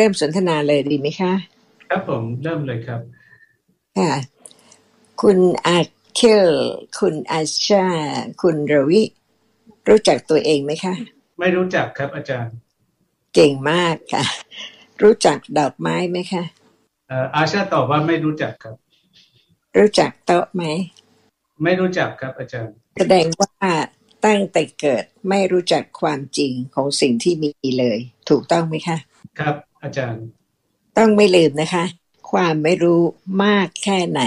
เริ่มสนทนาเลยดีไหมคะ ครับผมเริ่มเลยครับ ค่ะ คุณอาเคลคุณอาชา คุณรวิ รู้จักตัวเองไหมคะ ไม่รู้จักครับอาจารย์ เก่งมากค่ะ รู้จักดอกไม้ไหมคะเอ่ออาชาตอบว่าไม่รู้จักครับ รู้จักโต๊ะไหม ไม่รู้จักครับอาจารย์ แสดงว่าตั้งแต่เกิดไม่รู้จักความจริงของสิ่งที่มีเลย ถูกต้องไหมคะ ครับ อาจารย์ ต้องไม่ลืมนะคะ ความไม่รู้มากแค่ไหน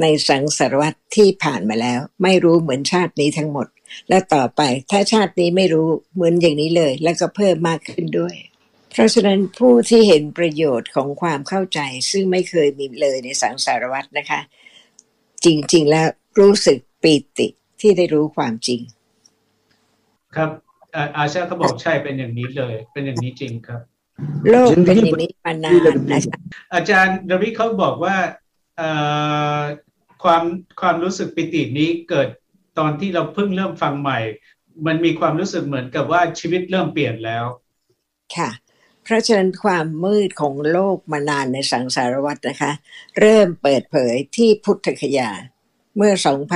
ในสังสารวัตรที่ผ่านมาแล้ว ไม่รู้เหมือนชาตินี้ทั้งหมด และต่อไปถ้าชาตินี้ไม่รู้เหมือนอย่างนี้เลย แล้วก็เพิ่มมากขึ้นด้วยเพราะฉะนั้นผู้ที่เห็นประโยชน์ของความเข้าใจซึ่งไม่เคยมีเลยในสังสารวัตรนะคะ จริง ๆ แล้วรู้สึกปีติที่ได้รู้ความจริง ครับเอ่ออาชาเขาบอกใช่เป็นอย่างนี้เลย เป็นอย่างนี้จริงครับ โลกเป็นอย่างนี้มานานนะคะอาจารย์รวิเขาบอกว่าเอ่อความความรู้สึกปิตินี้เกิดตอนที่เราเพิ่งเริ่มฟังใหม่ มันมีความรู้สึกเหมือนกับว่าชีวิตเริ่มเปลี่ยนแล้ว ค่ะ เพราะฉะนั้นความมืดของโลกมานานในสังสารวัตรนะคะ เริ่มเปิดเผยที่พุทธคยา เมื่อ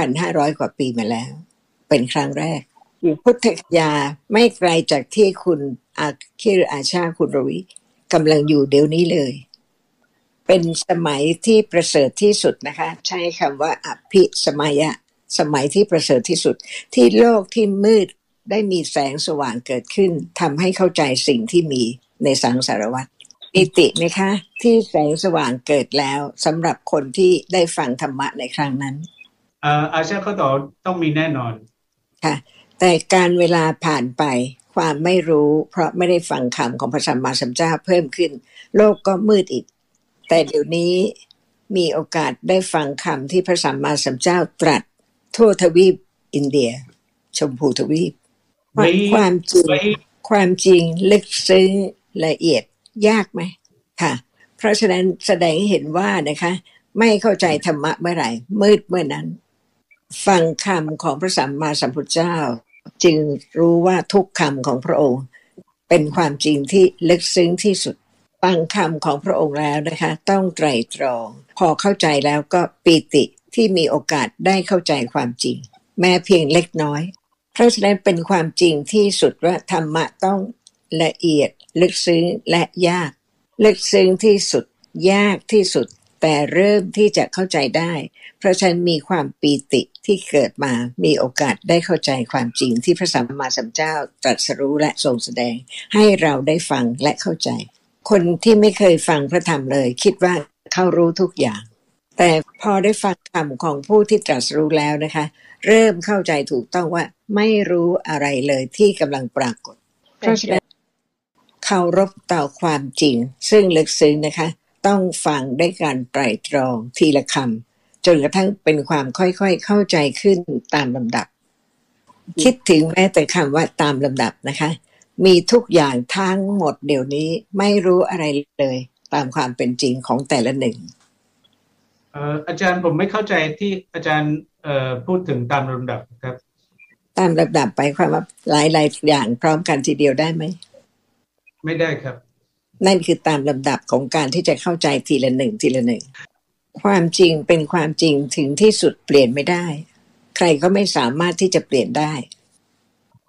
2,500 กว่าปีมาแล้ว เป็นครั้งแรก พุทธคยาไม่ไกลจากที่คุณอาคิรอาชาคุณรวิกำลังอยู่เดี๋ยวนี้เลย เป็นสมัยที่ประเสริฐที่สุดนะคะ ใช้คำว่าอภิสมัยะ สมัยที่ประเสริฐที่สุด ที่โลกที่มืดได้มีแสงสว่างเกิดขึ้นทำให้เข้าใจสิ่งที่มีในสังสารวัตรปิติไหมคะ ที่แสงสว่างเกิดแล้วสำหรับคนที่ได้ฟังธรรมะในครั้งนั้นเอ่ออาชาเขาตอบต้องมีแน่นอน ค่ะ แต่การเวลาผ่านไป ความไม่รู้เพราะไม่ได้ฟังคำของพระสัมมาสัมพุทธเจ้าเพิ่มขึ้น โลกก็มืดอีก แต่เดี๋ยวนี้มีโอกาสได้ฟังคำที่พระสัมมาสัมพุทธเจ้าตรัส ทั่วทวีปอินเดีย ชมพูทวีปไว้ความจริงไว้ความจริงลึกซึ้งละเอียดยากไหมค่ะ เพราะฉะนั้นแสดงให้เห็นว่านะคะ ไม่เข้าใจธรรมะเมื่อไหร่ มืดเมื่อนั้น ฟังคำของพระสัมมาสัมพุทธเจ้า จึงรู้ว่าทุกคำของพระองค์ เป็นความจริงที่ลึกซึ้งที่สุดฟังคำของพระองค์แล้วนะคะ ต้องไตรตรอง พอเข้าใจแล้วก็ปีติที่มีโอกาสได้เข้าใจความจริง แม้เพียงเล็กน้อย เพราะฉะนั้นเป็นความจริงที่สุดว่าธรรมะต้องละเอียด ลึกซึ้งและยาก ลึกซึ้งที่สุด ยากที่สุด แต่เริ่มที่จะเข้าใจได้ เพราะฉันมีความปีติที่เกิดมามีโอกาสได้เข้าใจความจริงที่พระสัมมาสัมพุทธเจ้าตรัสรู้และทรงแสดง ให้เราได้ฟังและเข้าใจ คนที่ไม่เคยฟังพระธรรมเลย คิดว่าเขารู้ทุกอย่าง แต่พอได้ฟังคำของผู้ที่ตรัสรู้แล้วนะคะ เริ่มเข้าใจถูกต้องว่าไม่รู้อะไรเลยที่กำลังปรากฏเพราะฉะนั้นเคารพต่อความจริง ซึ่งลึกซึ้งนะคะ ต้องฟังได้การไตรตรองทีละคำจนกระทั่งเป็นความค่อยๆเข้าใจขึ้นตามลำดับ คิดถึงแม้แต่คำว่าตามลำดับนะคะ มีทุกอย่างทั้งหมดเดี๋ยวนี้ไม่รู้อะไรเลย ตามความเป็นจริงของแต่ละหนึ่งเอ่ออาจารย์ผมไม่เข้าใจที่อาจารย์เอ่อพูดถึงตามลำดับครับ ตามลำดับไปความว่าหลายๆอย่างพร้อมกันทีเดียวได้ไหม ไม่ได้ครับ นั่นคือตามลำดับของการที่จะเข้าใจทีละหนึ่งทีละหนึ่ง ความจริงเป็นความจริงถึงที่สุดเปลี่ยนไม่ได้ ใครก็ไม่สามารถที่จะเปลี่ยนได้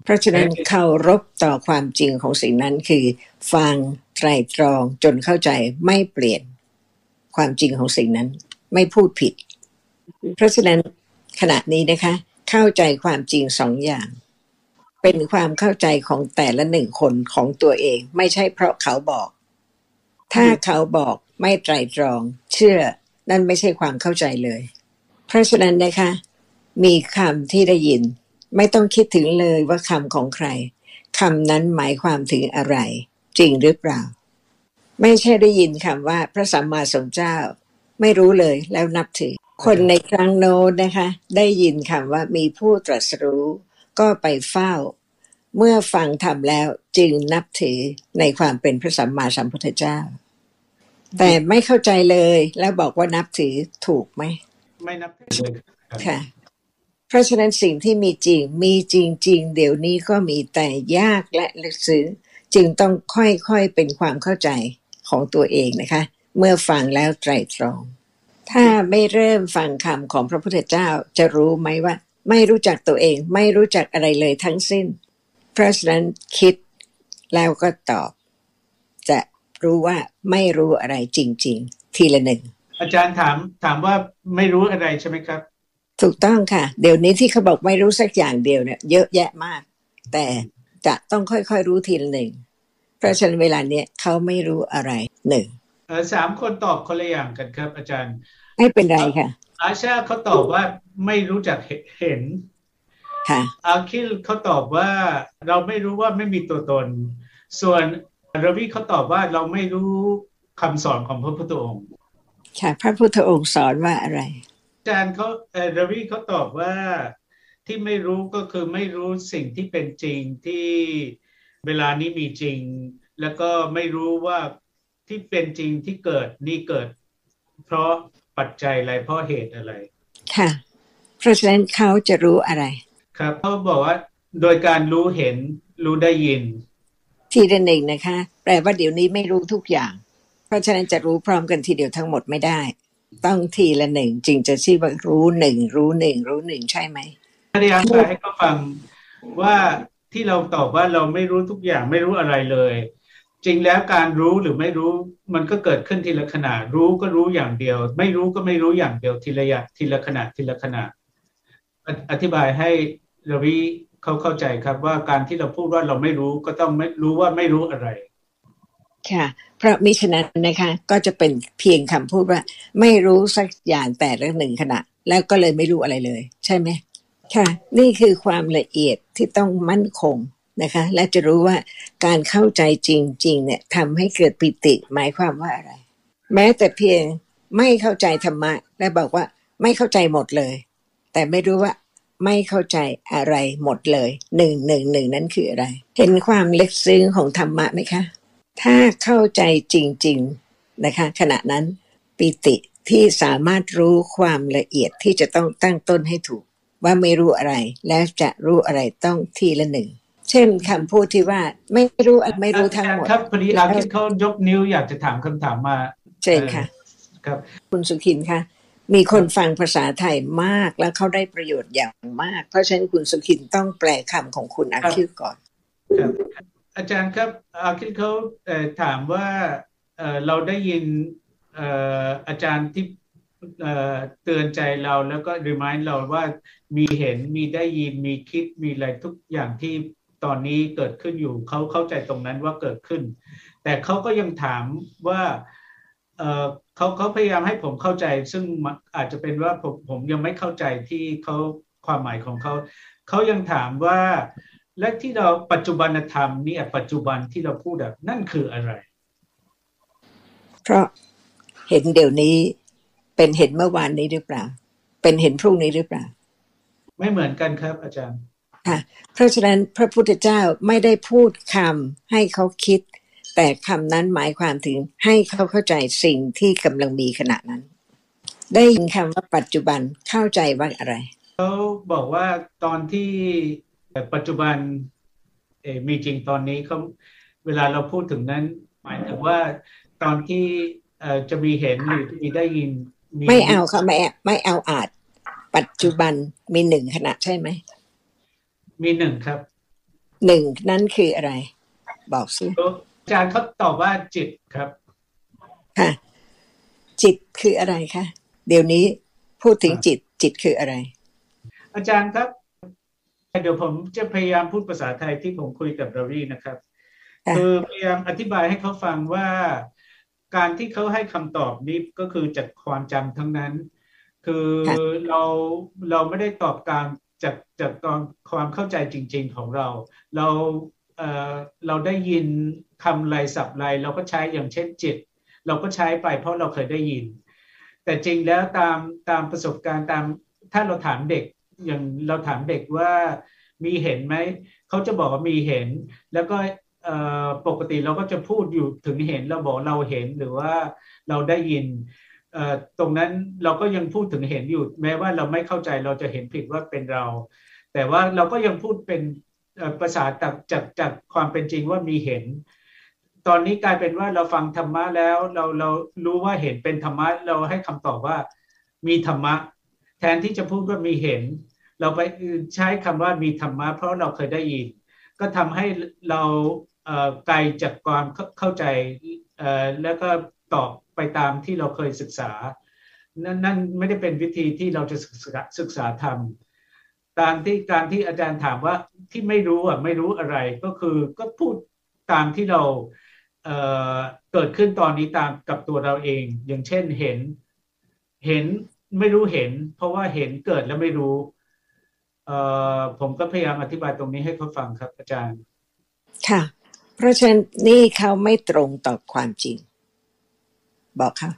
เพราะฉะนั้นเคารพต่อความจริงของสิ่งนั้นคือ ฟังไตรตรองจนเข้าใจไม่เปลี่ยน ความจริงของสิ่งนั้น ไม่พูดผิด เพราะฉะนั้นขณะนี้นะคะ เข้าใจความจริงสองอย่างเป็นความเข้าใจของแต่ละหนึ่งคนของตัวเอง ไม่ใช่เพราะเขาบอก ถ้าเขาบอกไม่ไตรตรอง เชื่อนั่นไม่ใช่ความเข้าใจเลย เพราะฉะนั้นนะคะ มีคำที่ได้ยิน ไม่ต้องคิดถึงเลยว่าคำของใครคำนั้นหมายความถึงอะไร จริงหรือเปล่า ไม่ใช่ได้ยินคำว่าพระสัมมาสัมพุทธเจ้า ไม่รู้เลยแล้วนับถือ คนในครั้งโน้นนะคะ ได้ยินคำว่ามีผู้ตรัสรู้ ก็ไปเฝ้า เมื่อฟังธรรมแล้วจึงนับถือในความเป็นพระสัมมาสัมพุทธเจ้า แต่ไม่เข้าใจเลย แล้วบอกว่านับถือถูกไหม ไม่นับถือเลยครับค่ะ เพราะฉะนั้นสิ่งที่มีจริง มีจริง ๆ เดี๋ยวนี้ก็มีแต่ยากและลึกซึ้งจึงต้องค่อยๆเป็นความเข้าใจของตัวเองนะคะ เมื่อฟังแล้วไตรตรอง ถ้าไม่เริ่มฟังคำของพระพุทธเจ้าจะรู้ไหมว่า ไม่รู้จักตัวเองไม่รู้จักอะไรเลยทั้งสิ้น เพราะฉะนั้นคิดแล้วก็ตอบ จะ รู้ว่าไม่รู้อะไรจริง ๆ ทีละหนึ่ง อาจารย์ถามถามว่าไม่รู้อะไรใช่ไหมครับ ถูกต้องค่ะ เดี๋ยวนี้ที่เขาบอกไม่รู้สักอย่างเดียวเนี่ยเยอะแยะมาก แต่จะต้องค่อยๆรู้ทีละหนึ่งเพราะฉะนั้นเวลาเนี้ยเขาไม่รู้อะไรหนึ่งเออสามคนตอบคนละอย่างกันครับ อาจารย์ ไม่เป็นไรค่ะ อาชาเขาตอบว่าไม่รู้จักเห็นค่ะอาคิลเขาตอบว่าเราไม่รู้ว่าไม่มีตัวตน ส่วน รวีเขาตอบว่าเราไม่รู้คำสอนของพระพุทธองค์ ค่ะ พระพุทธองค์สอนว่าอะไร อาจารย์เขาเอ่อรวีเขาตอบว่าที่ไม่รู้ก็คือไม่รู้สิ่งที่เป็นจริงที่เวลานี้มีจริง แล้วก็ไม่รู้ว่าที่เป็นจริงที่เกิดนี่เกิด เพราะปัจจัยอะไรเพราะเหตุอะไร ค่ะ เพราะฉะนั้นเขาจะรู้อะไร ครับเขาบอกว่าโดยการรู้เห็นรู้ได้ยิน ทีละหนึ่งนะคะ แปลว่าเดี๋ยวนี้ไม่รู้ทุกอย่าง เพราะฉะนั้นจะรู้พร้อมกันทีเดียวทั้งหมดไม่ได้ ต้องทีละหนึ่งจึงจะชื่อว่ารู้หนึ่งรู้หนึ่งรู้หนึ่งใช่ไหมพยายามจะให้เขาฟังว่าที่เราตอบว่าเราไม่รู้ทุกอย่างไม่รู้อะไรเลย จริงแล้วการรู้หรือไม่รู้มันก็เกิดขึ้นทีละขณะ รู้ก็รู้อย่างเดียว ไม่รู้ก็ไม่รู้อย่างเดียวทีละอย่างทีละขณะทีละขณะออธิบายให้รวี เขาเข้าใจครับว่าการที่เราพูดว่าเราไม่รู้ก็ต้องไม่รู้ว่าไม่รู้อะไร ค่ะ เพราะมิฉะนั้นนะคะ ก็จะเป็นเพียงคำพูดว่า ไม่รู้สักอย่างแต่ละหนึ่งขณะ แล้วก็เลยไม่รู้อะไรเลย ใช่ไหมค่ะ นี่คือความละเอียดที่ต้องมั่นคงนะคะ และจะรู้ว่าการเข้าใจจริง ๆ เนี่ยทำให้เกิดปิติหมายความว่าอะไร แม้แต่เพียงไม่เข้าใจธรรมะ และบอกว่าไม่เข้าใจหมดเลย แต่ไม่รู้ว่า ไม่เข้าใจอะไรหมดเลยหนึ่งหนึ่งหนึ่งนั้นคืออะไร เห็นความลึกซึ้งของธรรมะไหมคะ ถ้าเข้าใจจริง ๆนะคะ ขณะนั้นปิติที่สามารถรู้ความละเอียดที่จะต้องตั้งต้นให้ถูก ว่าไม่รู้อะไร แล้วจะรู้อะไรต้องทีละหนึ่งเช่นคำพูดที่ว่าไม่รู้อะไรไม่รู้ทั้งหมดครับพอดีอาคิดเขายกนิ้วอยากจะถามคำถามมาเช่นค่ะ ครับ คุณสุขินคะ มีคนฟังภาษาไทยมากแล้วเขาได้ประโยชน์อย่างมาก เพราะฉะนั้นคุณสุขินต้องแปลคำของคุณอาคิวก่อนครับอาจารย์ครับอาคิดเขาถามว่าเราได้ยินอาจารย์ที่เอ่อเตือนใจเราแล้วก็รีมายเราว่ามีเห็นมีได้ยินมีคิดมีอะไรทุกอย่างที่ตอนนี้เกิดขึ้นอยู่เขาเข้าใจตรงนั้นว่าเกิดขึ้น แต่เขาก็ยังถามว่า เอ่อเขาเขาพยายามให้ผมเข้าใจ ซึ่งอาจจะเป็นว่าผมผมยังไม่เข้าใจที่เขาความหมายของเขาเขายังถามว่าและที่เราปัจจุบันธรรมเนี่ยปัจจุบันที่เราพูดแบบนั่นคืออะไร เพราะเห็นเดี๋ยวนี้เป็นเห็นเมื่อวานนี้หรือเปล่า เป็นเห็นพรุ่งนี้หรือเปล่า ไม่เหมือนกันครับ อาจารย์ค่ะเพราะฉะนั้นพระพุทธเจ้าไม่ได้พูดคำให้เขาคิด แต่คำนั้นหมายความถึงให้เขาเข้าใจสิ่งที่กำลังมีขณะนั้น ได้ยินคำว่าปัจจุบันเข้าใจว่าอะไรเขาบอกว่าตอนที่ปัจจุบันเอ่อมีจริงตอนนี้เขาเวลาเราพูดถึงนั้น หมายถึงว่าตอนที่เอ่อจะมีเห็นหรือมีได้ยิน ไม่เอาค่ะไม่เอาไม่เอาอาจ ปัจจุบันมีหนึ่งขณะใช่ไหม มีหนึ่งครับหนึ่งนั้นคืออะไร บอกสิอา จารย์เขาตอบว่าจิตครับค่ะจิตคืออะไรคะเดี๋ยวนี้พูดถึงจิตจิตคืออะไร อาจารย์ครับเดี๋ยวผมจะพยายามพูดภาษาไทยที่ผมคุยกับราวีนะครับค่ะคือพยายามอธิบายให้เขาฟังว่าการที่เขาให้คำตอบนี้ก็คือจากความจำทั้งนั้น คือเราเราไม่ได้ตอบตามจากจากตอนความเข้าใจจริง ๆของเรา เรา เราได้ยินคำไรสับไรเราก็ใช้อย่างเช่นจิต เราก็ใช้ไปเพราะเราเคยได้ยิน แต่จริงแล้วตามตามประสบการณ์ตามถ้าเราถามเด็กอย่างเราถามเด็กว่ามีเห็นไหมเขาจะบอกว่ามีเห็น แล้วก็ปกติเราก็จะพูดอยู่ถึงเห็นเราบอกเราเห็นหรือว่าเราได้ยินตรงนั้นเราก็ยังพูดถึงเห็นอยู่ แม้ว่าเราไม่เข้าใจเราจะเห็นผิดว่าเป็นเรา แต่ว่าเราก็ยังพูดเป็น ภาษาจากจากจากความเป็นจริงว่ามีเห็น ตอนนี้กลายเป็นว่าเราฟังธรรมะแล้ว เราเรารู้ว่าเห็นเป็นธรรมะเราให้คำตอบว่ามีธรรมะ แทนที่จะพูดว่ามีเห็น เราไปใช้คำว่ามีธรรมะ เพราะเราเคยได้ยิน ก็ทำให้เราไกลจากความเข้าใจแล้วก็ตอบไปตามที่เราเคยศึกษา นั่นนั่นไม่ได้เป็นวิธีที่เราจะศึกษาศึกษาธรรม ตามที่การที่อาจารย์ถามว่าที่ไม่รู้อะไม่รู้อะไรก็คือก็พูดตามที่เราเเกิดขึ้นตอนนี้ตามกับตัวเราเอง อย่างเช่นเห็น เห็นไม่รู้เห็น เพราะว่าเห็นเกิดแล้วไม่รู้ผมก็พยายามอธิบายตรงนี้ให้เขาฟังครับ อาจารย์ ค่ะ เพราะฉะนั้นนี่เขาไม่ตรงต่อความจริง บอกค่ะ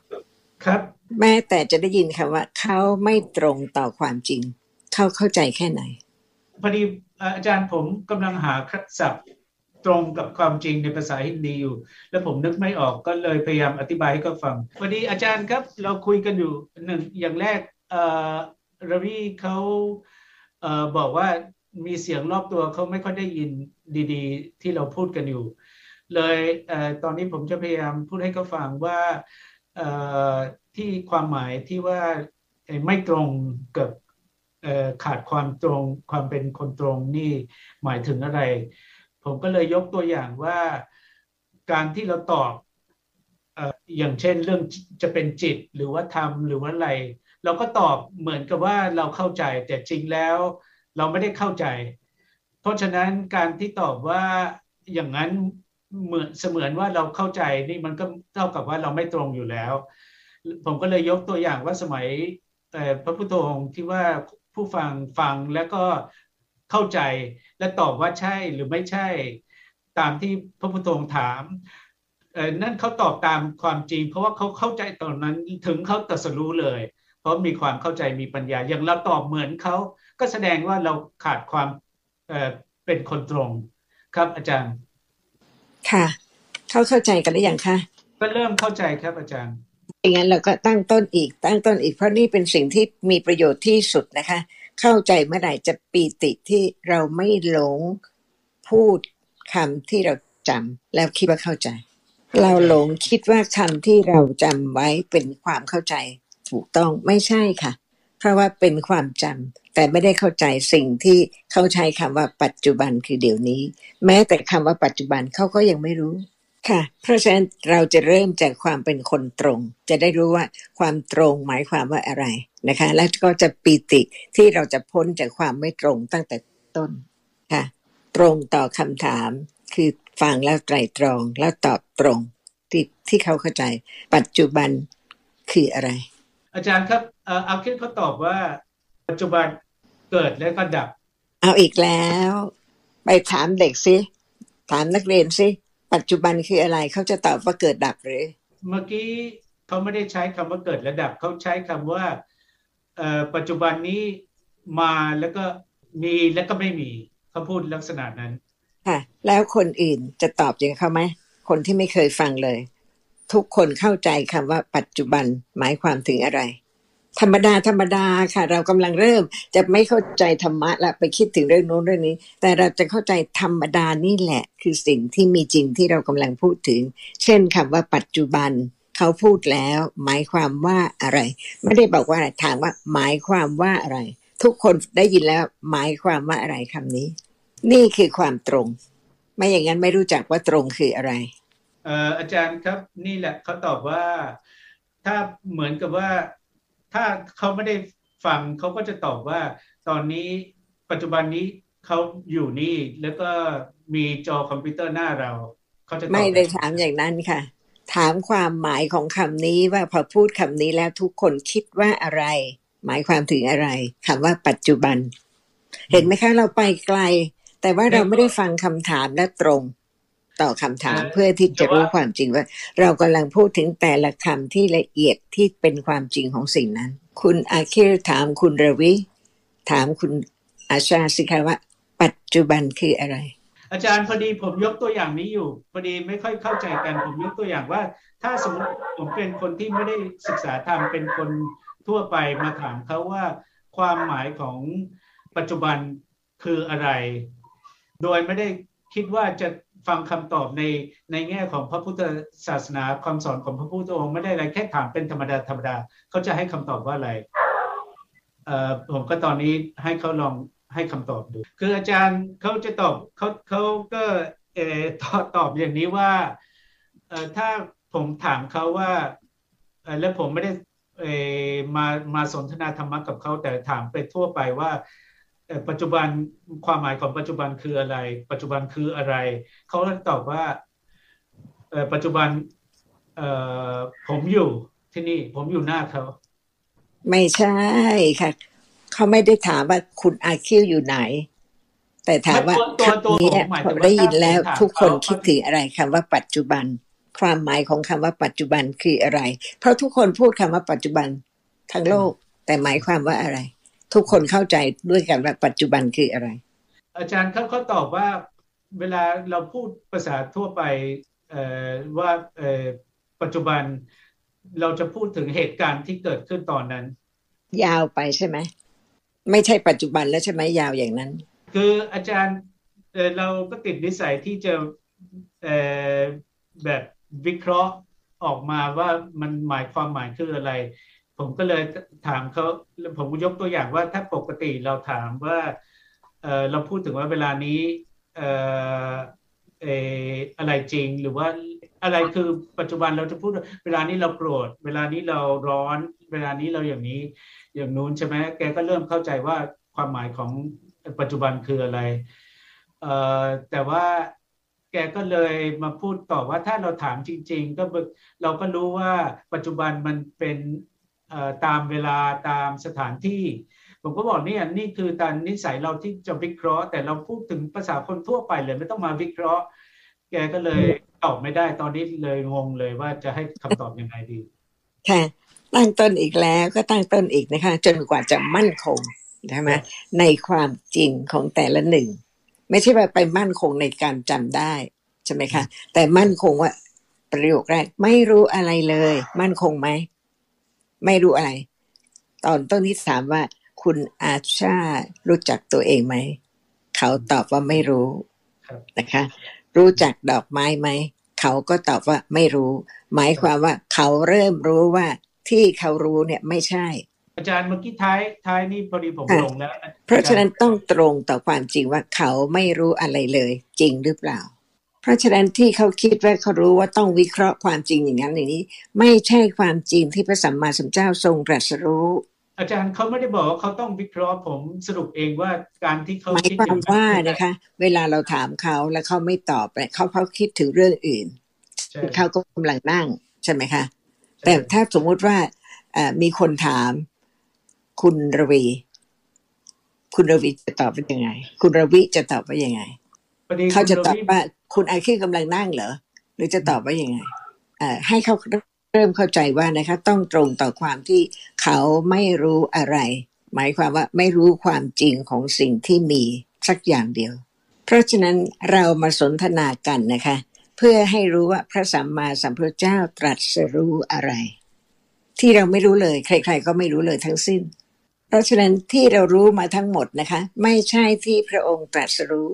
ครับ แม้แต่จะได้ยินคำว่า เขาไม่ตรงต่อความจริง เขาเข้าใจแค่ไหน พอดีอาจารย์ผมกำลังหาคัดศัพท์ตรงกับความจริงในภาษาฮินดีอยู่ แล้วผมนึกไม่ออกก็เลยพยายามอธิบายให้เขาฟังพอดีอาจารย์ครับเราคุยกันอยู่หนึ่งอย่างแรกรวีเขาบอกว่ามีเสียงรอบตัวเขาไม่ค่อยได้ยินดีๆ ที่เราพูดกันอยู่ เลยเอตอนนี้ผมจะพยายามพูดให้เขาฟังว่าที่ความหมายที่ว่าไม่ตรงกับ ขาดความตรงความเป็นคนตรงนี่หมายถึงอะไร ผมก็เลยยกตัวอย่างว่าการที่เราตอบอย่างเช่นเรื่องจะเป็นจิตหรือว่าธรรมหรือว่าอะไร เราก็ตอบเหมือนกับว่าเราเข้าใจแต่จริงแล้วเราไม่ได้เข้าใจ เพราะฉะนั้นการที่ตอบว่าอย่างนั้นเหมือนเสมือนว่าเราเข้าใจนี่มันก็เท่ากับว่าเราไม่ตรงอยู่แล้ว ผมก็เลยยกตัวอย่างว่าสมัยพระพุทธองค์ที่ว่า ผู้ฟังฟังแล้วก็เข้าใจและตอบว่าใช่หรือไม่ใช่ ตามที่พระพุทธองค์ถามนั่นเขาตอบตามความจริง เพราะว่าเขาเข้าใจตอนนั้นถึงเขาตรัสรู้เลย เพราะมีความเข้าใจมีปัญญา อย่างเราตอบเหมือนเขาก็แสดงว่าเราขาดความเเป็นคนตรงครับอาจารย์ ค่ะ เขาเข้าใจกันหรือยังคะก็เริ่มเข้าใจครับอาจารย์ อย่างนั้นเราก็ตั้งต้นอีกตั้งต้นอีกเพราะนี่เป็นสิ่งที่มีประโยชน์ที่สุดนะคะ เข้าใจเมื่อไหร่จะปีติที่เราไม่หลงพูดคำที่เราจำแล้วคิดว่าเข้าใจ เราหลงคิดว่าคำที่เราจำไว้เป็นความเข้าใจถูกต้องไม่ใช่ค่ะ เพราะว่าเป็นความจำแต่ไม่ได้เข้าใจสิ่งที่เขาใช้คำว่าปัจจุบันคือเดี๋ยวนี้ แม้แต่คำว่าปัจจุบันเขาก็ยังไม่รู้ ค่ะเพราะฉะนั้นเราจะเริ่มจากความเป็นคนตรง จะได้รู้ว่าความตรงหมายความว่าอะไรนะคะ แล้วก็จะปีติที่เราจะพ้นจากความไม่ตรงตั้งแต่ต้นค่ะ ตรงต่อคำถามคือฟังแล้วไตรตรองแล้วตอบตรงที่ที่เขาเข้าใจ ปัจจุบันคืออะไร อาจารย์ครับเอาคิดเขาตอบว่า ปัจจุบันเกิดแล้วก็ดับ เอาอีกแล้ว ไปถามเด็กสิถามนักเรียนสิ ปัจจุบันคืออะไรเขาจะตอบว่าเกิดดับหรือ เมื่อกี้เขาไม่ได้ใช้คำว่าเกิดและดับเขาใช้คำว่าปัจจุบันนี้มาแล้วก็มีแล้วก็ไม่มีเขาพูดลักษณะนั้นค่ะแล้วคนอื่นจะตอบอย่างเขาไหมคนที่ไม่เคยฟังเลย ทุกคนเข้าใจคำว่าปัจจุบันหมายความถึงอะไร ธรรมดาธรรมดาค่ะ เรากำลังเริ่มจะไม่เข้าใจธรรมะละไปคิดถึงเรื่องโน้นเรื่องนี้ แต่เราจะเข้าใจธรรมดานี่แหละ คือสิ่งที่มีจริงที่เรากำลังพูดถึง เช่นคำว่าปัจจุบันเขาพูดแล้ว หมายความว่าอะไร ไม่ได้บอกว่าอะไรถามว่า หมายความว่าอะไร ทุกคนได้ยินแล้ว หมายความว่าอะไรคำนี้ นี่คือความตรง ไม่อย่างนั้นไม่รู้จักว่าตรงคืออะไรเอ่ออาจารย์ครับนี่แหละเขาตอบว่า ถ้าเหมือนกับว่า ถ้าเขาไม่ได้ฟังเขาก็จะตอบว่าตอนนี้ปัจจุบันนี้เขาอยู่นี่แล้วก็มีจอคอมพิวเตอร์หน้าเราเขาจะไม่ได้ถามอย่างนั้นค่ะ ถามความหมายของคำนี้ว่าพอพูดคำนี้แล้วทุกคนคิดว่าอะไร หมายความถึงอะไรคำว่าปัจจุบัน เห็นไหมคะเราไปไกล แต่ว่าเราไม่ได้ฟังคำถามและตรง ต่อคำถามเพื่อที่จะรู้ความจริงว่า เรากำลังพูดถึงแต่ละคำที่ละเอียดที่เป็นความจริงของสิ่งนั้น คุณอาคิรถามคุณรวิ ถามคุณอาชาสิคะว่า ปัจจุบันคืออะไร อาจารย์พอดีผมยกตัวอย่างนี้อยู่ พอดีไม่ค่อยเข้าใจกันผมยกตัวอย่างว่า ถ้าสมมติผมเป็นคนที่ไม่ได้ศึกษาธรรมเป็นคนทั่วไปมาถามเขาว่าความหมายของปัจจุบันคืออะไร โดยไม่ได้คิดว่าจะ ฟังคำตอบในในแง่ของพระพุทธศาสนาคำสอนของพระพุทธองค์ไม่ได้อะไรแค่ถามเป็นธรรมดาธรรมดาเขาจะให้คำตอบว่าอะไรเอ่อผมก็ตอนนี้ให้เขาลองให้คำตอบดู คืออาจารย์เขาจะตอบเขาเขาก็เออตอบตอบอย่างนี้ว่าเอ่อถ้าผมถามเขาว่าเออแล้วผมไม่ได้เออมามาสนทนาธรรมะกับเขาแต่ถามไปทั่วไปว่า ปัจจุบันความหมายของปัจจุบันคืออะไร ปัจจุบันคืออะไร เขาตอบว่าปัจจุบันผมอยู่ที่นี่ผมอยู่หน้าเขา ไม่ใช่ค่ะเขาไม่ได้ถามว่าคุณอาคิวอยู่ไหน แต่ถามว่าคำนี้ผมได้ยินแล้วทุกคนคิดถึงอะไรคำว่าปัจจุบัน ความหมายของคำว่าปัจจุบันคืออะไร เพราะทุกคนพูดคำว่าปัจจุบันทั้งโลก แต่หมายความว่าอะไร ทุกคนเข้าใจด้วยกันว่าปัจจุบันคืออะไร อาจารย์เขาเขาตอบว่าเวลาเราพูดภาษาทั่วไปว่าปัจจุบันเราจะพูดถึงเหตุการณ์ที่เกิดขึ้นตอนนั้น ยาวไปใช่ไหมไม่ใช่ปัจจุบันแล้วใช่ไหมยาวอย่างนั้น คืออาจารย์เราก็ติดนิสัยที่จะแบบวิเคราะห์ออกมาว่ามันหมายความหมายคืออะไร ผมก็เลยถามเขาผมยกตัวอย่างว่าถ้าปกติเราถามว่าเเราพูดถึงว่าเวลานี้เอออะไรจริงหรือว่าอะไรคือปัจจุบันเราจะพูดเวลานี้เราโกรธเวลานี้เราร้อน เวลานี้เราอย่างนี้อย่างนู้นใช่ไหมแกก็เริ่มเข้าใจว่าความหมายของปัจจุบันคืออะไรเอ่อแต่ว่าแกก็เลยมาพูดต่อว่าถ้าเราถามจริง ๆ ก็เราก็รู้ว่าปัจจุบันมันเป็น ตามเวลาตามสถานที่ ผมก็บอกเนี่ยนี่คือการนิสัยเราที่จะวิเคราะห์ แต่เราพูดถึงภาษาคนทั่วไปเลยไม่ต้องมาวิเคราะห์ แกก็เลยตอบไม่ได้ตอนนี้เลยงงเลยว่าจะให้คำตอบยังไงดีค่ะตั้งต้นอีกแล้วก็ตั้งต้นอีกนะคะ จนกว่าจะมั่นคงใช่ไหมในความจริงของแต่ละหนึ่ง ไม่ใช่ว่าไปมั่นคงในการจำได้ใช่ไหมคะ แต่มั่นคงว่าประโยคแรกไม่รู้อะไรเลย มั่นคงไหม ไม่รู้อะไร ตอนต้นที่ถามว่า คุณอาชารู้จักตัวเองไหม เขาตอบว่าไม่รู้นะคะ รู้จักดอกไม้ไหม เขาก็ตอบว่าไม่รู้ หมายความว่าเขาเริ่มรู้ว่าที่เขารู้เนี่ยไม่ใช่ อาจารย์เมื่อกี้ท้ายท้ายนี่พอดีผมลงแล้ว เพราะฉะนั้นต้องตรงต่อความจริงว่าเขาไม่รู้อะไรเลย จริงหรือเปล่า เพราะฉะนั้นที่เขาคิดว่าเขารู้ว่าต้องวิเคราะห์ความจริงอย่างนั้นอย่างนี้ ไม่ใช่ความจริงที่พระสัมมาสัมพุทธเจ้าทรงตรัสรู้ อาจารย์เขาไม่ได้บอกว่าเขาต้องวิเคราะห์ผมสรุปเองว่าการที่เขาคิดอย่างว่านะคะ เวลาเราถามเขาแล้วเขาไม่ตอบเขาเขาคิดถึงเรื่องอื่นเขาก็กำลังนั่งใช่ไหมคะ แต่ถ้าสมมุติว่ามีคนถาม คุณรวี คุณรวีจะตอบว่ายังไงคุณรวีจะตอบว่ายังไง เขาจะตอบว่าคุณไอคิวกำลังนั่งเหรอ หรือจะตอบว่ายังไงอ่าให้เขาเริ่มเข้าใจว่านะคะ ต้องตรงต่อความที่เขาไม่รู้อะไร หมายความว่าไม่รู้ความจริงของสิ่งที่มีสักอย่างเดียว เพราะฉะนั้นเรามาสนทนากันนะคะ เพื่อให้รู้ว่าพระสัมมาสัมพุทธเจ้าตรัสรู้อะไร ที่เราไม่รู้เลย ใคร ๆ ก็ไม่รู้เลยทั้งสิ้น เพราะฉะนั้นที่เรารู้มาทั้งหมดนะคะ ไม่ใช่ที่พระองค์ตรัสรู้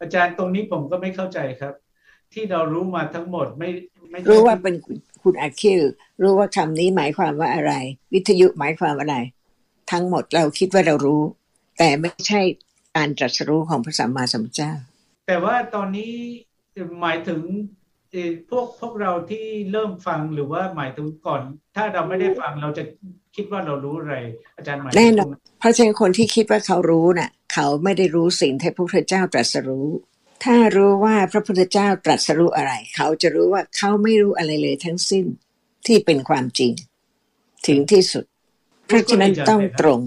อาจารย์ตรงนี้ผมก็ไม่เข้าใจครับ ที่เรารู้มาทั้งหมดไม่ไม่รู้ว่าเป็นคุณอาคิวรู้ว่าคำนี้หมายความว่าอะไร วิทยุหมายความอะไร ทั้งหมดเราคิดว่าเรารู้ แต่ไม่ใช่การตรัสรู้ของพระสัมมาสัมพุทธเจ้า แต่ว่าตอนนี้หมายถึงพวกพวกเราที่เริ่มฟังหรือว่าหมายถึงก่อน ถ้าเราไม่ได้ฟังเราจะ คิดว่าเรารู้อะไร อาจารย์หมายแน่นอนเพราะฉะนั้นคนที่คิดว่าเขารู้น่ะ เขาไม่ได้รู้สิ่งที่พระพุทธเจ้าตรัสรู้ ถ้ารู้ว่าพระพุทธเจ้าตรัสรู้อะไร เขาจะรู้ว่าเขาไม่รู้อะไรเลยทั้งสิ้นที่เป็นความจริง ถึงที่สุด เพราะฉะนั้นต้องตรง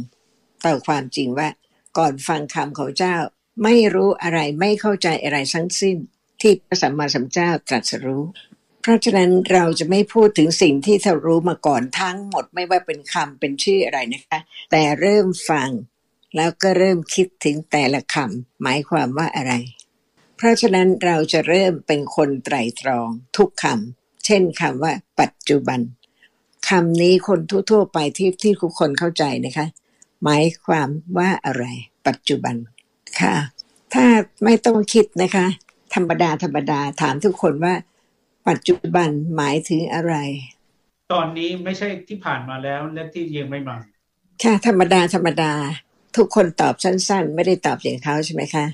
ต่อความจริงว่า ก่อนฟังคำของเจ้า ไม่รู้อะไรไม่เข้าใจอะไรทั้งสิ้น ที่พระสัมมาสัมพุทธเจ้าตรัสรู้เพ ราะฉะนั้นเราจะไม่พูดถึงสิ่งที่เรารู้มาก่อนทั้งหมดไม่ว่าเป็นคำเป็นชื่ออะไรนะคะ แต่เริ่มฟัง แล้วก็เริ่มคิดถึงแต่ละคำหมายความว่าอะไร เพราะฉะนั้นเราจะเริ่มเป็นคนไตรตรอง ทุกคำเช่นคำว่า ปัจจุบันคำนี้คนทั่วๆไปที่ที่ทุกคนเข้าใจนะคะ หมายความว่าอะไร ปัจจุบันค่ะ ถ้าไม่ต้องคิดนะคะ ธรรมดาธรรมดาถามทุกคนว่า ปัจจุบันหมายถึงอะไร ตอนนี้ไม่ใช่ที่ผ่านมาแล้วและที่ยังไม่มา ค่ะ ธรรมดาธรรมดา ทุกคนตอบสั้น ๆ ไม่ได้ตอบอย่างเขาใช่ไหมคะ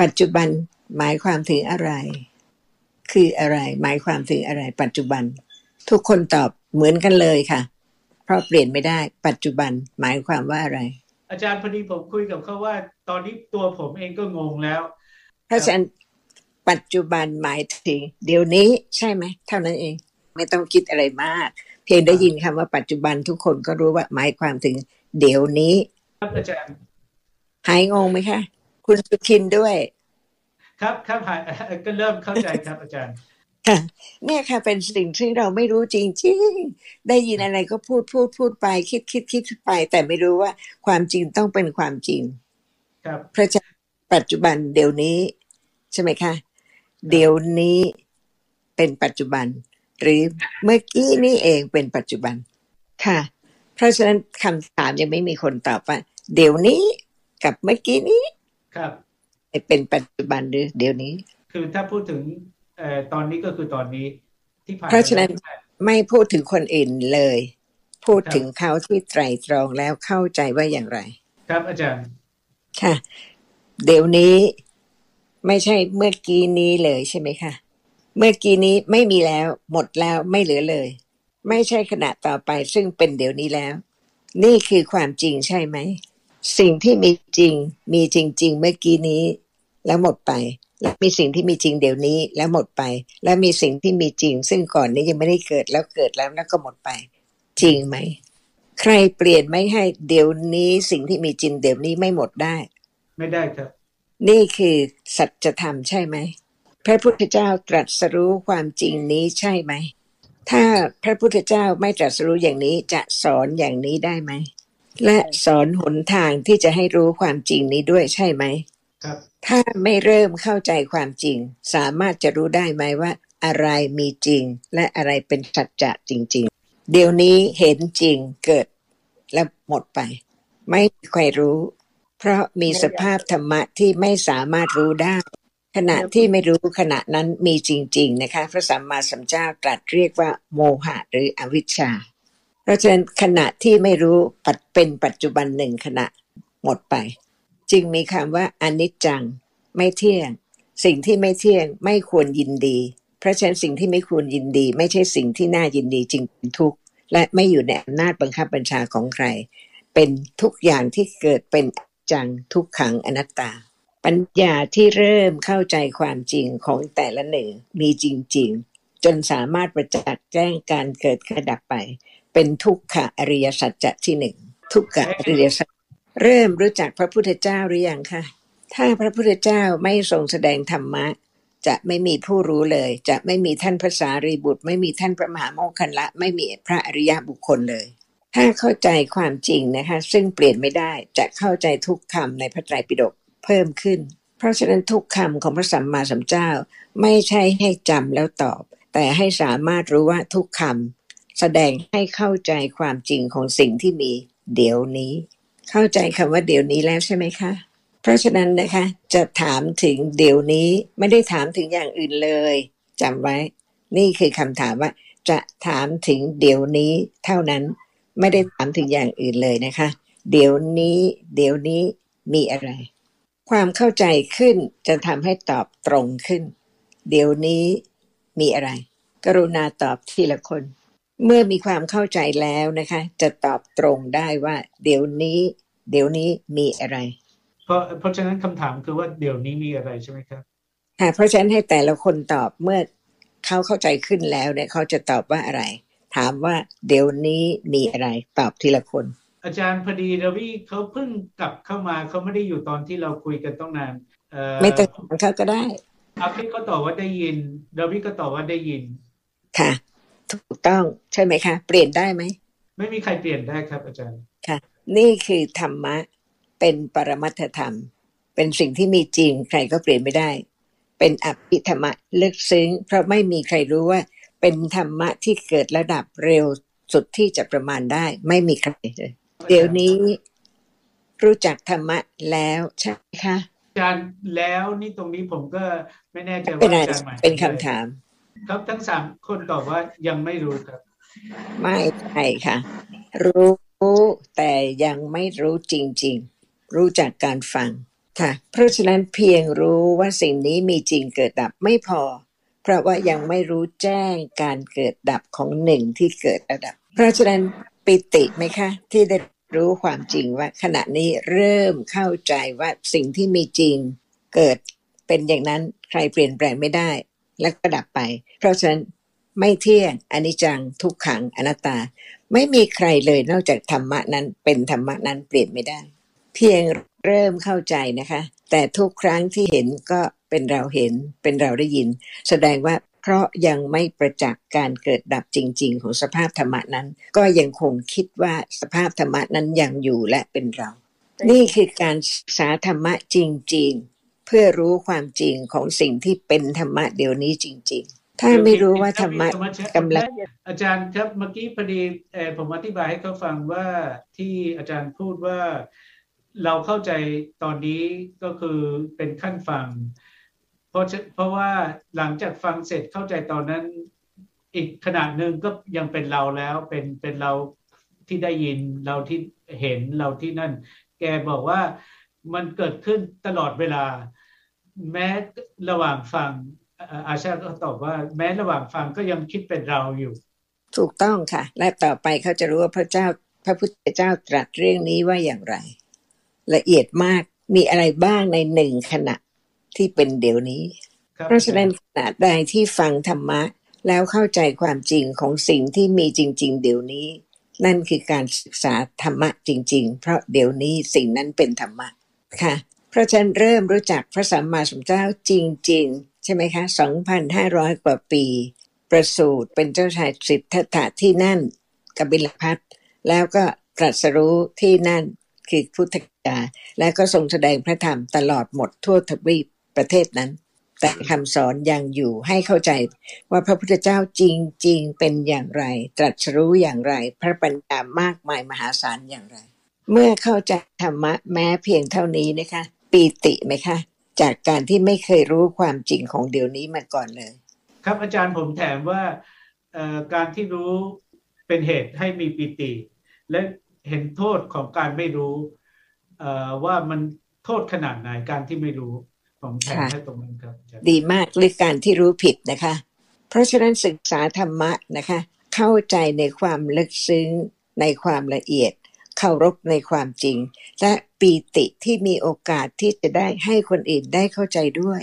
ปัจจุบันหมายความถึงอะไร คืออะไร หมายความถึงอะไร ปัจจุบัน ทุกคนตอบเหมือนกันเลยค่ะ เพราะเปลี่ยนไม่ได้ ปัจจุบันหมายความว่าอะไร อาจารย์พอดีผมคุยกับเขาว่า ตอนนี้ตัวผมเองก็งงแล้ว เพราะฉะนั้น ปัจจุบันหมายถึงเดี๋ยวนี้ใช่ไหมเท่านั้นเอง ไม่ต้องคิดอะไรมาก เพียงได้ยินคำว่าปัจจุบันทุกคนก็รู้ว่าหมายความถึง เดี๋ยวนี้ครับอาจารย์หายงงไหมคะคุณสุทินด้วย ครับครับหายก็เริ่มเข้าใจครับอาจารย์ค่ะเนี่ยค่ะเป็นสิ่งที่เราไม่รู้จริงๆ ได้ยินอะไรก็พูดพูดพูดไป คิดคิดคิดไป แต่ไม่รู้ว่าความจริงต้องเป็นความจริง ครับเพราะฉะนั้นปัจจุบันเดี๋ยวนี้ ใช่ไหมคะ เดี๋ยวนี้เป็นปัจจุบัน หรือเมื่อกี้นี่เองเป็นปัจจุบันค่ะ เพราะฉะนั้นคำถามยังไม่มีคนตอบว่า เดี๋ยวนี้กับเมื่อกี้นี้ ครับเป็นปัจจุบันหรือเดี๋ยวนี้ คือถ้าพูดถึงเอ่อตอนนี้ก็คือตอนนี้ที่ผ่านเพราะฉะนั้นมาแล้วไม่พูดถึงคนอื่นเลย พูดถึงเขาที่ไตรตรองแล้วเข้าใจว่าอย่างไร ครับอาจารย์ ค่ะ เดี๋ยวนี้ ไม่ใช่เมื่อกี้นี้เลยใช่ไหมคะเมื่อกี้นี้ไม่มีแล้ว หมดแล้วไม่เหลือเลย ไม่ใช่ขณะต่อไปซึ่งเป็นเดี๋ยวนี้แล้ว นี่คือความจริงใช่ไหม สิ่งที่มีจริง มีจริง ๆ เมื่อกี้นี้ แล้วหมดไป และมีสิ่งที่มีจริงเดี๋ยวนี้แล้วหมดไป และมีสิ่งที่มีจริง ซึ่งก่อนนี้ยังไม่ได้เกิดแล้วเกิดแล้วแล้วก็หมดไป จริงไหม ใครเปลี่ยนไม่ให้เดี๋ยวนี้สิ่งที่มีจริงเดี๋ยวนี้ไม่หมดได้ ไม่ได้ครับ นี่คือสัจธรรมใช่ไหม พระพุทธเจ้าตรัสรู้ความจริงนี้ใช่ไหม ถ้าพระพุทธเจ้าไม่ตรัสรู้อย่างนี้จะสอนอย่างนี้ได้ไหม และสอนหนทางที่จะให้รู้ความจริงนี้ด้วยใช่ไหมครับถ้าไม่เริ่มเข้าใจความจริง สามารถจะรู้ได้ไหมว่า อะไรมีจริง และอะไรเป็นสัจจะจริง ๆ เดี๋ยวนี้เห็นจริงเกิดและหมดไป ไม่มีใครรู้ เพราะมีสภาพธรรมะที่ไม่สามารถรู้ได้ ขณะที่ไม่รู้ขณะนั้นมีจริง ๆ นะคะ พระสัมมาสัมพุทธเจ้าตรัสเรียกว่า โมหะหรืออวิชชา เพราะฉะนั้นขณะที่ไม่รู้ปัจเป็นปัจจุบันหนึ่งขณะหมดไป จึงมีคำว่าอนิจจังไม่เที่ยง สิ่งที่ไม่เที่ยงไม่ควรยินดี เพราะฉะนั้นสิ่งที่ไม่ควรยินดี ไม่ใช่สิ่งที่น่ายินดีจึงเป็นทุกข์และไม่อยู่ในอำนาจบังคับบัญชาของใคร เป็นทุกอย่างที่เกิดเป็นอ จังทุกขังอนัตตา ปัญญาที่เริ่มเข้าใจความจริงของแต่ละหนึ่งมีจริง ๆ จนสามารถประจักษ์แจ้งการเกิดกระดับไป เป็นทุกขะอริยสัจจะที่หนึ่งทุกขะอริยสัจเริ่มรู้จักพระพุทธเจ้าหรือยังคะถ้าพระพุทธเจ้าไม่ทรงแสดงธรรมะ จะไม่มีผู้รู้เลย จะไม่มีท่านพระสารีบุตร ไม่มีท่านพระมหาโมคคัลละ ไม่มีพระอริยบุคคลเลย ถ้าเข้าใจความจริงนะคะ ซึ่งเปลี่ยนไม่ได้จะเข้าใจทุกคำในพระไตรปิฎกเพิ่มขึ้น เพราะฉะนั้นทุกคำของพระสัมมาสัมพุทธเจ้าไม่ใช่ให้จำแล้วตอบ แต่ให้สามารถรู้ว่าทุกคำแสดงให้เข้าใจความจริงของสิ่งที่มีเดี๋ยวนี้ เข้าใจคำว่าเดี๋ยวนี้แล้วใช่ไหมคะ เพราะฉะนั้นนะคะจะถามถึงเดี๋ยวนี้ไม่ได้ถามถึงอย่างอื่นเลยจำไว้ นี่คือคำถามว่า จะถามถึงเดี๋ยวนี้เท่านั้น ไม่ได้ถามถึงอย่างอื่นเลยนะคะ เดี๋ยวนี้ เดี๋ยวนี้มีอะไร ความเข้าใจขึ้นจะทำให้ตอบตรงขึ้น เดี๋ยวนี้มีอะไร กรุณาตอบทีละคน เมื่อมีความเข้าใจแล้วนะคะ จะตอบตรงได้ว่า เดี๋ยวนี้ เดี๋ยวนี้มีอะไร เพราะเพราะฉะนั้นคำถามคือว่าเดี๋ยวนี้มีอะไรใช่ไหมครับค่ะเพราะฉะนั้นให้แต่ละคนตอบเมื่อเขาเข้าใจขึ้นแล้วเนี่ยเขาจะตอบว่าอะไร ถามว่าเดี๋ยวนี้มีอะไรตอบทีละคน อาจารย์พอดีรวีเขาเพิ่งกลับเข้ามาเขาไม่ได้อยู่ตอนที่เราคุยกันต้องนานเอ่อไม่ต้องถามเขาก็ได้อาพี่ก็ตอบว่าได้ยินรวีก็ตอบว่าได้ยิน ค่ะ ถูกต้องใช่ไหมคะ เปลี่ยนได้ไหม ไม่มีใครเปลี่ยนได้ครับอาจารย์ค่ะ นี่คือธรรมะเป็นปรมัตถธรรม เป็นสิ่งที่มีจริงใครก็เปลี่ยนไม่ได้ เป็นอภิธรรมะลึกซึ้ง เพราะไม่มีใครรู้ว่า เป็นธรรมะที่เกิดระดับเร็วสุดที่จะประมาณได้ ไม่มีใครเลยเดี๋ยวนี้รู้จักธรรมะแล้วใช่ไหมคะจารย์แล้วนี่ตรงนี้ผมก็ไม่แน่ใจว่าเป็นอะไรอาจารย์หมายเป็นคำถาม ครับทั้งสามคนตอบว่ายังไม่รู้ครับ ไม่ใช่ค่ะ รู้แต่ยังไม่รู้จริง ๆ รู้จากการฟังค่ะ เพราะฉะนั้นเพียงรู้ว่าสิ่งนี้มีจริงเกิดดับไม่พอ เพราะว่ายังไม่รู้แจ้งการเกิดดับของหนึ่งที่เกิดระดับ เพราะฉะนั้นปิติไหมคะ ที่ได้รู้ความจริงว่าขณะนี้เริ่มเข้าใจว่าสิ่งที่มีจริงเกิดเป็นอย่างนั้นใครเปลี่ยนแปลงไม่ได้ แล้วก็ดับไป เพราะฉะนั้นไม่เที่ยงอนิจจังทุกขังอนัตตา ไม่มีใครเลยนอกจากธรรมะนั้นเป็นธรรมะนั้นเปลี่ยนไม่ได้ เพียงเริ่มเข้าใจนะคะ แต่ทุกครั้งที่เห็นก็ เป็นเราเห็นเป็นเราได้ยิน แสดงว่าเพราะยังไม่ประจักษ์การเกิดดับจริง ๆ ของสภาพธรรมะนั้น ก็ยังคงคิดว่าสภาพธรรมะนั้นยังอยู่และเป็นเรา นี่คือการศึกษาธรรมะจริง ๆ เพื่อรู้ความจริงของสิ่งที่เป็นธรรมะเดี๋ยวนี้จริง ๆถ้าไม่รู้ว่าธรรมะกำลังอาจารย์ครับเมื่อกี้พอดีเอ่อผมอธิบายให้เขาฟังว่าที่อาจารย์พูดว่าเราเข้าใจตอนนี้ก็คือเป็นขั้นฟังเพ ราะเพราะว่าหลังจากฟังเสร็จเข้าใจตอนนั้น อีกขนาดหนึ่งก็ยังเป็นเราแล้วเป็นเป็นเราที่ได้ยินเราที่เห็นเราที่นั่น แกบอกว่ามันเกิดขึ้นตลอดเวลา แม้ระหว่างฟังอาอาชาก็ตอบว่า แม้ระหว่างฟังก็ยังคิดเป็นเราอยู่ ถูกต้องค่ะ และต่อไปเขาจะรู้ว่าพระเจ้าพระพุทธเจ้าตรัสเรื่องนี้ว่าอย่างไร ละเอียดมากมีอะไรบ้างในหนึ่งขณะ ที่เป็นเดี๋ยวนี้ครับเพราะฉะนั้นขณะใดที่ฟังธรรมะ แล้วเข้าใจความจริงของสิ่งที่มีจริง ๆ เดี๋ยวนี้ นั่นคือการศึกษาธรรมะจริง ๆ เพราะเดี๋ยวนี้สิ่งนั้นเป็นธรรมะค่ะ เพราะฉะนั้นเริ่มรู้จักพระสัมมาสัมพุทธเจ้าจริง ๆ ใช่ไหมคะ 2,500 กว่าปี ประสูติเป็นเจ้าชายสิทธัตถะที่นั่นกบิลพัทแล้วก็ตรัสรู้ที่นั่นคือพุทธกาแล้วก็ทรงแสดงพระธรรมตลอดหมดทั่วทวีป ประเทศนั้น แต่คำสอนยังอยู่ให้เข้าใจว่าพระพุทธเจ้าจริงๆเป็นอย่างไร ตรัสรู้อย่างไร พระปัญญามากมายมหาศาลอย่างไร เมื่อเข้าใจธรรมะแม้เพียงเท่านี้นะคะปีติไหมคะจากการที่ไม่เคยรู้ความจริงของเดี๋ยวนี้มาก่อนเลย ครับอาจารย์ผมแถมว่าการที่รู้เป็นเหตุให้มีปิติ และเห็นโทษของการไม่รู้ว่ามันโทษขนาดไหนการที่ไม่รู้ ผมแถมค่ะให้ตรงนั้นครับอาจารย์ดีมากหรือการที่รู้ผิดนะคะ เพราะฉะนั้นศึกษาธรรมะนะคะ เข้าใจในความลึกซึ้งในความละเอียดเคารพในความจริง และปีติที่มีโอกาสที่จะได้ให้คนอื่นได้เข้าใจด้วย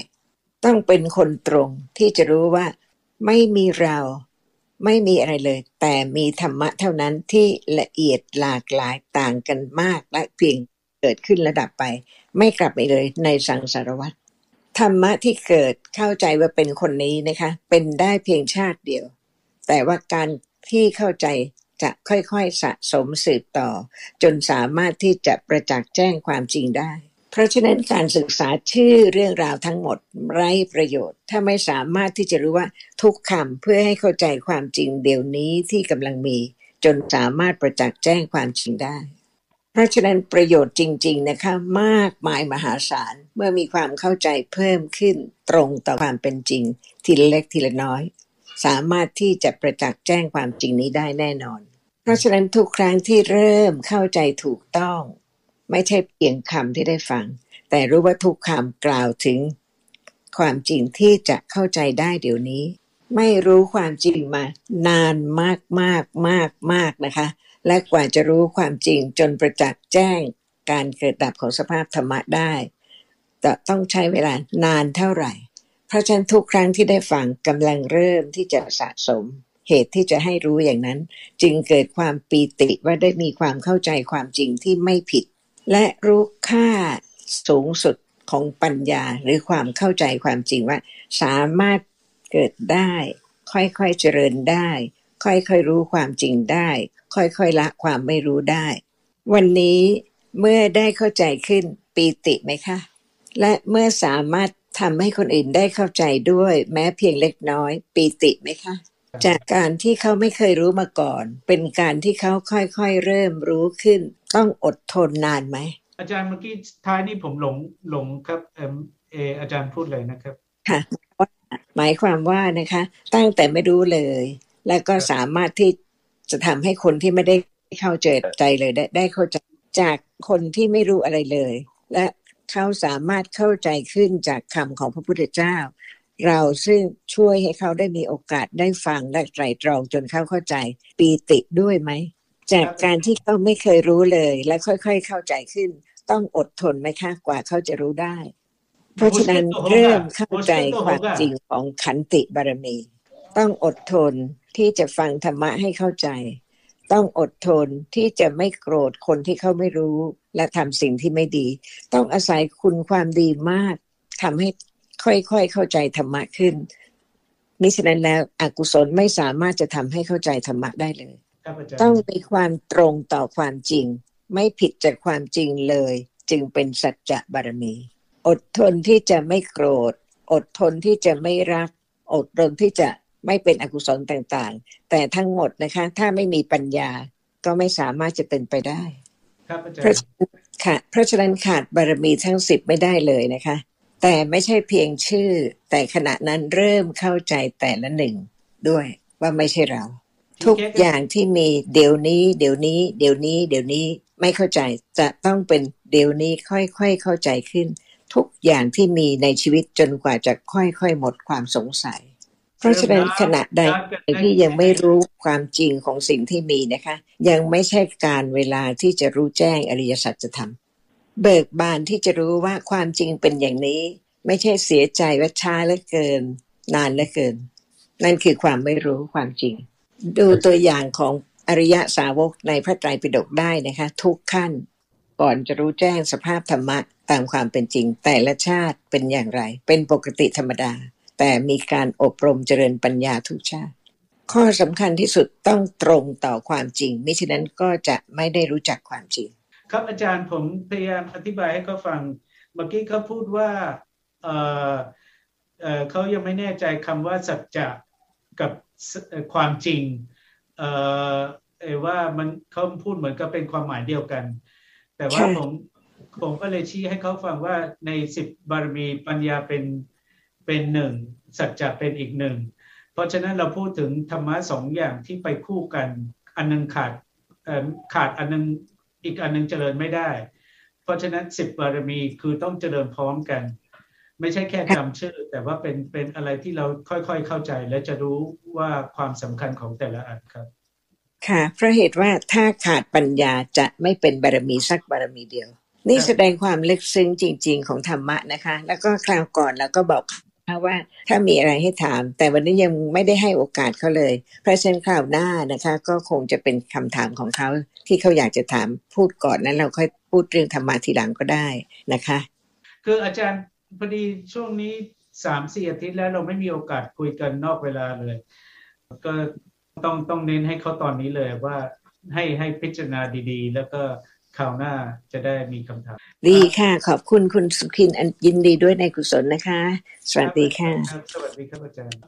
ต้องเป็นคนตรงที่จะรู้ว่าไม่มีเราไม่มีอะไรเลย แต่มีธรรมะเท่านั้นที่ละเอียดหลากหลายต่างกันมากและเพียงเกิดขึ้นระดับไป ไม่กลับไปเลยในสังสารวัฏ ธรรมะที่เกิดเข้าใจว่าเป็นคนนี้นะคะ เป็นได้เพียงชาติเดียว แต่ว่าการที่เข้าใจจะค่อยๆสะสมสืบต่อ จนสามารถที่จะประจักษ์แจ้งความจริงได้ เพราะฉะนั้นการศึกษาชื่อเรื่องราวทั้งหมดไร้ประโยชน์ ถ้าไม่สามารถที่จะรู้ว่าทุกคำเพื่อให้เข้าใจความจริงเดี๋ยวนี้ที่กำลังมี จนสามารถประจักษ์แจ้งความจริงได้ เพราะฉะนั้นประโยชน์จริง ๆ นะคะ มากมายมหาศาลเมื่อมีความเข้าใจเพิ่มขึ้นตรงต่อความเป็นจริง ทีละเล็กทีละน้อย สามารถที่จะประจักษ์แจ้งความจริงนี้ได้แน่นอน เพราะฉะนั้นทุกครั้งที่เริ่มเข้าใจถูกต้อง ไม่ใช่เพียงคำที่ได้ฟัง แต่รู้ว่าทุกคำกล่าวถึง ความจริงที่จะเข้าใจได้เดี๋ยวนี้ ไม่รู้ความจริงมานานมากมากมากมากนะคะ และกว่าจะรู้ความจริงจนประจักษ์แจ้งการเกิดดับของสภาพธรรมะได้จะต้องใช้เวลานานเท่าไหร่ เพราะฉะนั้นทุกครั้งที่ได้ฟังกำลังเริ่มที่จะสะสม เหตุที่จะให้รู้อย่างนั้น จึงเกิดความปีติว่าได้มีความเข้าใจความจริงที่ไม่ผิด และรู้ค่าสูงสุดของปัญญาหรือความเข้าใจความจริงว่า สามารถเกิดได้ ค่อยๆเจริญได้ ค่อยๆรู้ความจริงได้ ค่อยๆละความไม่รู้ได้ วันนี้เมื่อได้เข้าใจขึ้นปีติไหมคะ และเมื่อสามารถทำให้คนอื่นได้เข้าใจด้วย แม้เพียงเล็กน้อย ปีติไหมคะ จากการที่เขาไม่เคยรู้มาก่อน เป็นการที่เขาค่อยๆเริ่มรู้ขึ้น ต้องอดทนนานไหม อาจารย์เมื่อกี้ท้ายนี่ผมหลงหลงครับเออเอออาจารย์พูดเลยนะครับค่ะหมายความว่านะคะ ตั้งแต่ไม่รู้เลย แล้วก็สามารถที่ จะทำให้คนที่ไม่ได้เข้าใจใจเลยได้ได้เข้าใจจากคนที่ไม่รู้อะไรเลย และเขาสามารถเข้าใจขึ้นจากคำของพระพุทธเจ้า เราซึ่งช่วยให้เขาได้มีโอกาสได้ฟังและไตรตรองจนเขาเข้าใจปีติด้วยไหมจากการที่เขาไม่เคยรู้เลย และค่อยๆเข้าใจขึ้น ต้องอดทนไหมคะกว่าเขาจะรู้ได้ เพราะฉะนั้นเริ่มเข้าใจความจริงของขันติบารมี ต้องอดทน ที่จะฟังธรรมะให้เข้าใจ ต้องอดทนที่จะไม่โกรธคนที่เขาไม่รู้ และทำสิ่งที่ไม่ดี ต้องอาศัยคุณความดีมากทำให้ค่อยๆเข้าใจธรรมะขึ้นมิฉะนั้นแล้วอกุศลไม่สามารถจะทำให้เข้าใจธรรมะได้เลยครับอาจารย์ต้องมีความตรงต่อความจริง ไม่ผิดจากความจริงเลย จึงเป็นสัจจะบารมี อดทนที่จะไม่โกรธ อดทนที่จะไม่รัก อดทนที่จะ ไม่เป็นอกุศลต่างๆ แต่ทั้งหมดนะคะ ถ้าไม่มีปัญญาก็ไม่สามารถจะเป็นไปได้ครับอาจารเพราะย์ฉะนั้นค่ะเพราะฉะนั้นขาดบารมีทั้งสิบไม่ได้เลยนะคะ แต่ไม่ใช่เพียงชื่อ แต่ขณะนั้นเริ่มเข้าใจแต่ละหนึ่งด้วยว่าไม่ใช่เรา ทุกอย่างที่มีเดี๋ยวนี้ เดี๋ยวนี้ เดี๋ยวนี้ เดี๋ยวนี้ไม่เข้าใจจะต้องเป็นเดี๋ยวนี้ค่อยๆเข้าใจขึ้น ทุกอย่างที่มีในชีวิตจนกว่าจะค่อยๆหมดความสงสัย เพราะฉะนั้นขณะใดที่ยังไม่รู้ความจริงของสิ่งที่มีนะคะ ยังไม่ใช่การเวลาที่จะรู้แจ้งอริยสัจธรรมเบิกบานที่จะรู้ว่าความจริงเป็นอย่างนี้ ไม่ใช่เสียใจว่าช้าเหลือเกิน นานเหลือเกิน นั่นคือความไม่รู้ความจริง ดูตัวอย่างของอริยสาวกในพระไตรปิฎกได้นะคะ ทุกขั้น ก่อนจะรู้แจ้งสภาพธรรมะตามความเป็นจริง แต่ละชาติเป็นอย่างไร เป็นปกติธรรมดา แต่มีการอบรมเจริญปัญญาทุกชาติ ข้อสำคัญที่สุดต้องตรงต่อความจริง มิฉะนั้นก็จะไม่ได้รู้จักความจริง ครับอาจารย์ผมพยายามอธิบายให้เขาฟัง เมื่อกี้เขาพูดว่าเออเออเขายังไม่แน่ใจคำว่าสัจจะกับสเอ่อความจริงเออเออว่ามันเขาพูดเหมือนกับเป็นความหมายเดียวกัน แต่ว่าใช่ผมผมก็เลยชี้ให้เขาฟังว่าในสิบบารมีปัญญาเป็น เป็นหนึ่งสัจจะเป็นอีกหนึ่ง เพราะฉะนั้นเราพูดถึงธรรมะสองอย่างที่ไปคู่กันอันหนึงขาดเอ่อขาดอันหนึงอีกอันหนึงเจริญไม่ได้ เพราะฉะนั้นสิบบารมีคือต้องเจริญพร้อมกัน ไม่ใช่แค่จำชื่อ แต่ว่าเป็นเป็นอะไรที่เราค่อยๆเข้าใจ และจะรู้ว่าความสำคัญของแต่ละอันครับค่ะเพราะเหตุว่าถ้าขาดปัญญาจะไม่เป็นบารมีสักบารมีเดียว นี่ครับแสดงความลึกซึ้งจริง ๆ ของธรรมะนะคะ แล้วก็คราวก่อนเราก็บอก เขาว่าถ้ามีอะไรให้ถาม แต่วันนี้ยังไม่ได้ให้โอกาสเขาเลย เพราะฉะนั้นคราวหน้านะคะ ก็คงจะเป็นคำถามของเขาที่เขาอยากจะถามพูดก่อนนั้นเราค่อยพูดเรื่องธรรมะทีหลังก็ได้นะคะ คืออาจารย์พอดีช่วงนี้สามสี่อาทิตย์แล้วเราไม่มีโอกาสคุยกันนอกเวลาเลย ก็ต้องต้องเน้นให้เขาตอนนี้เลยว่าให้ให้พิจารณาดีๆ แล้วก็ คราวหน้าจะได้มีคำถาม ดีค่ะ ขอบคุณคุณสุขินอันยินดีด้วยในกุศลนะคะ สวัสดีค่ะรับสวัสดีครับอาจารย์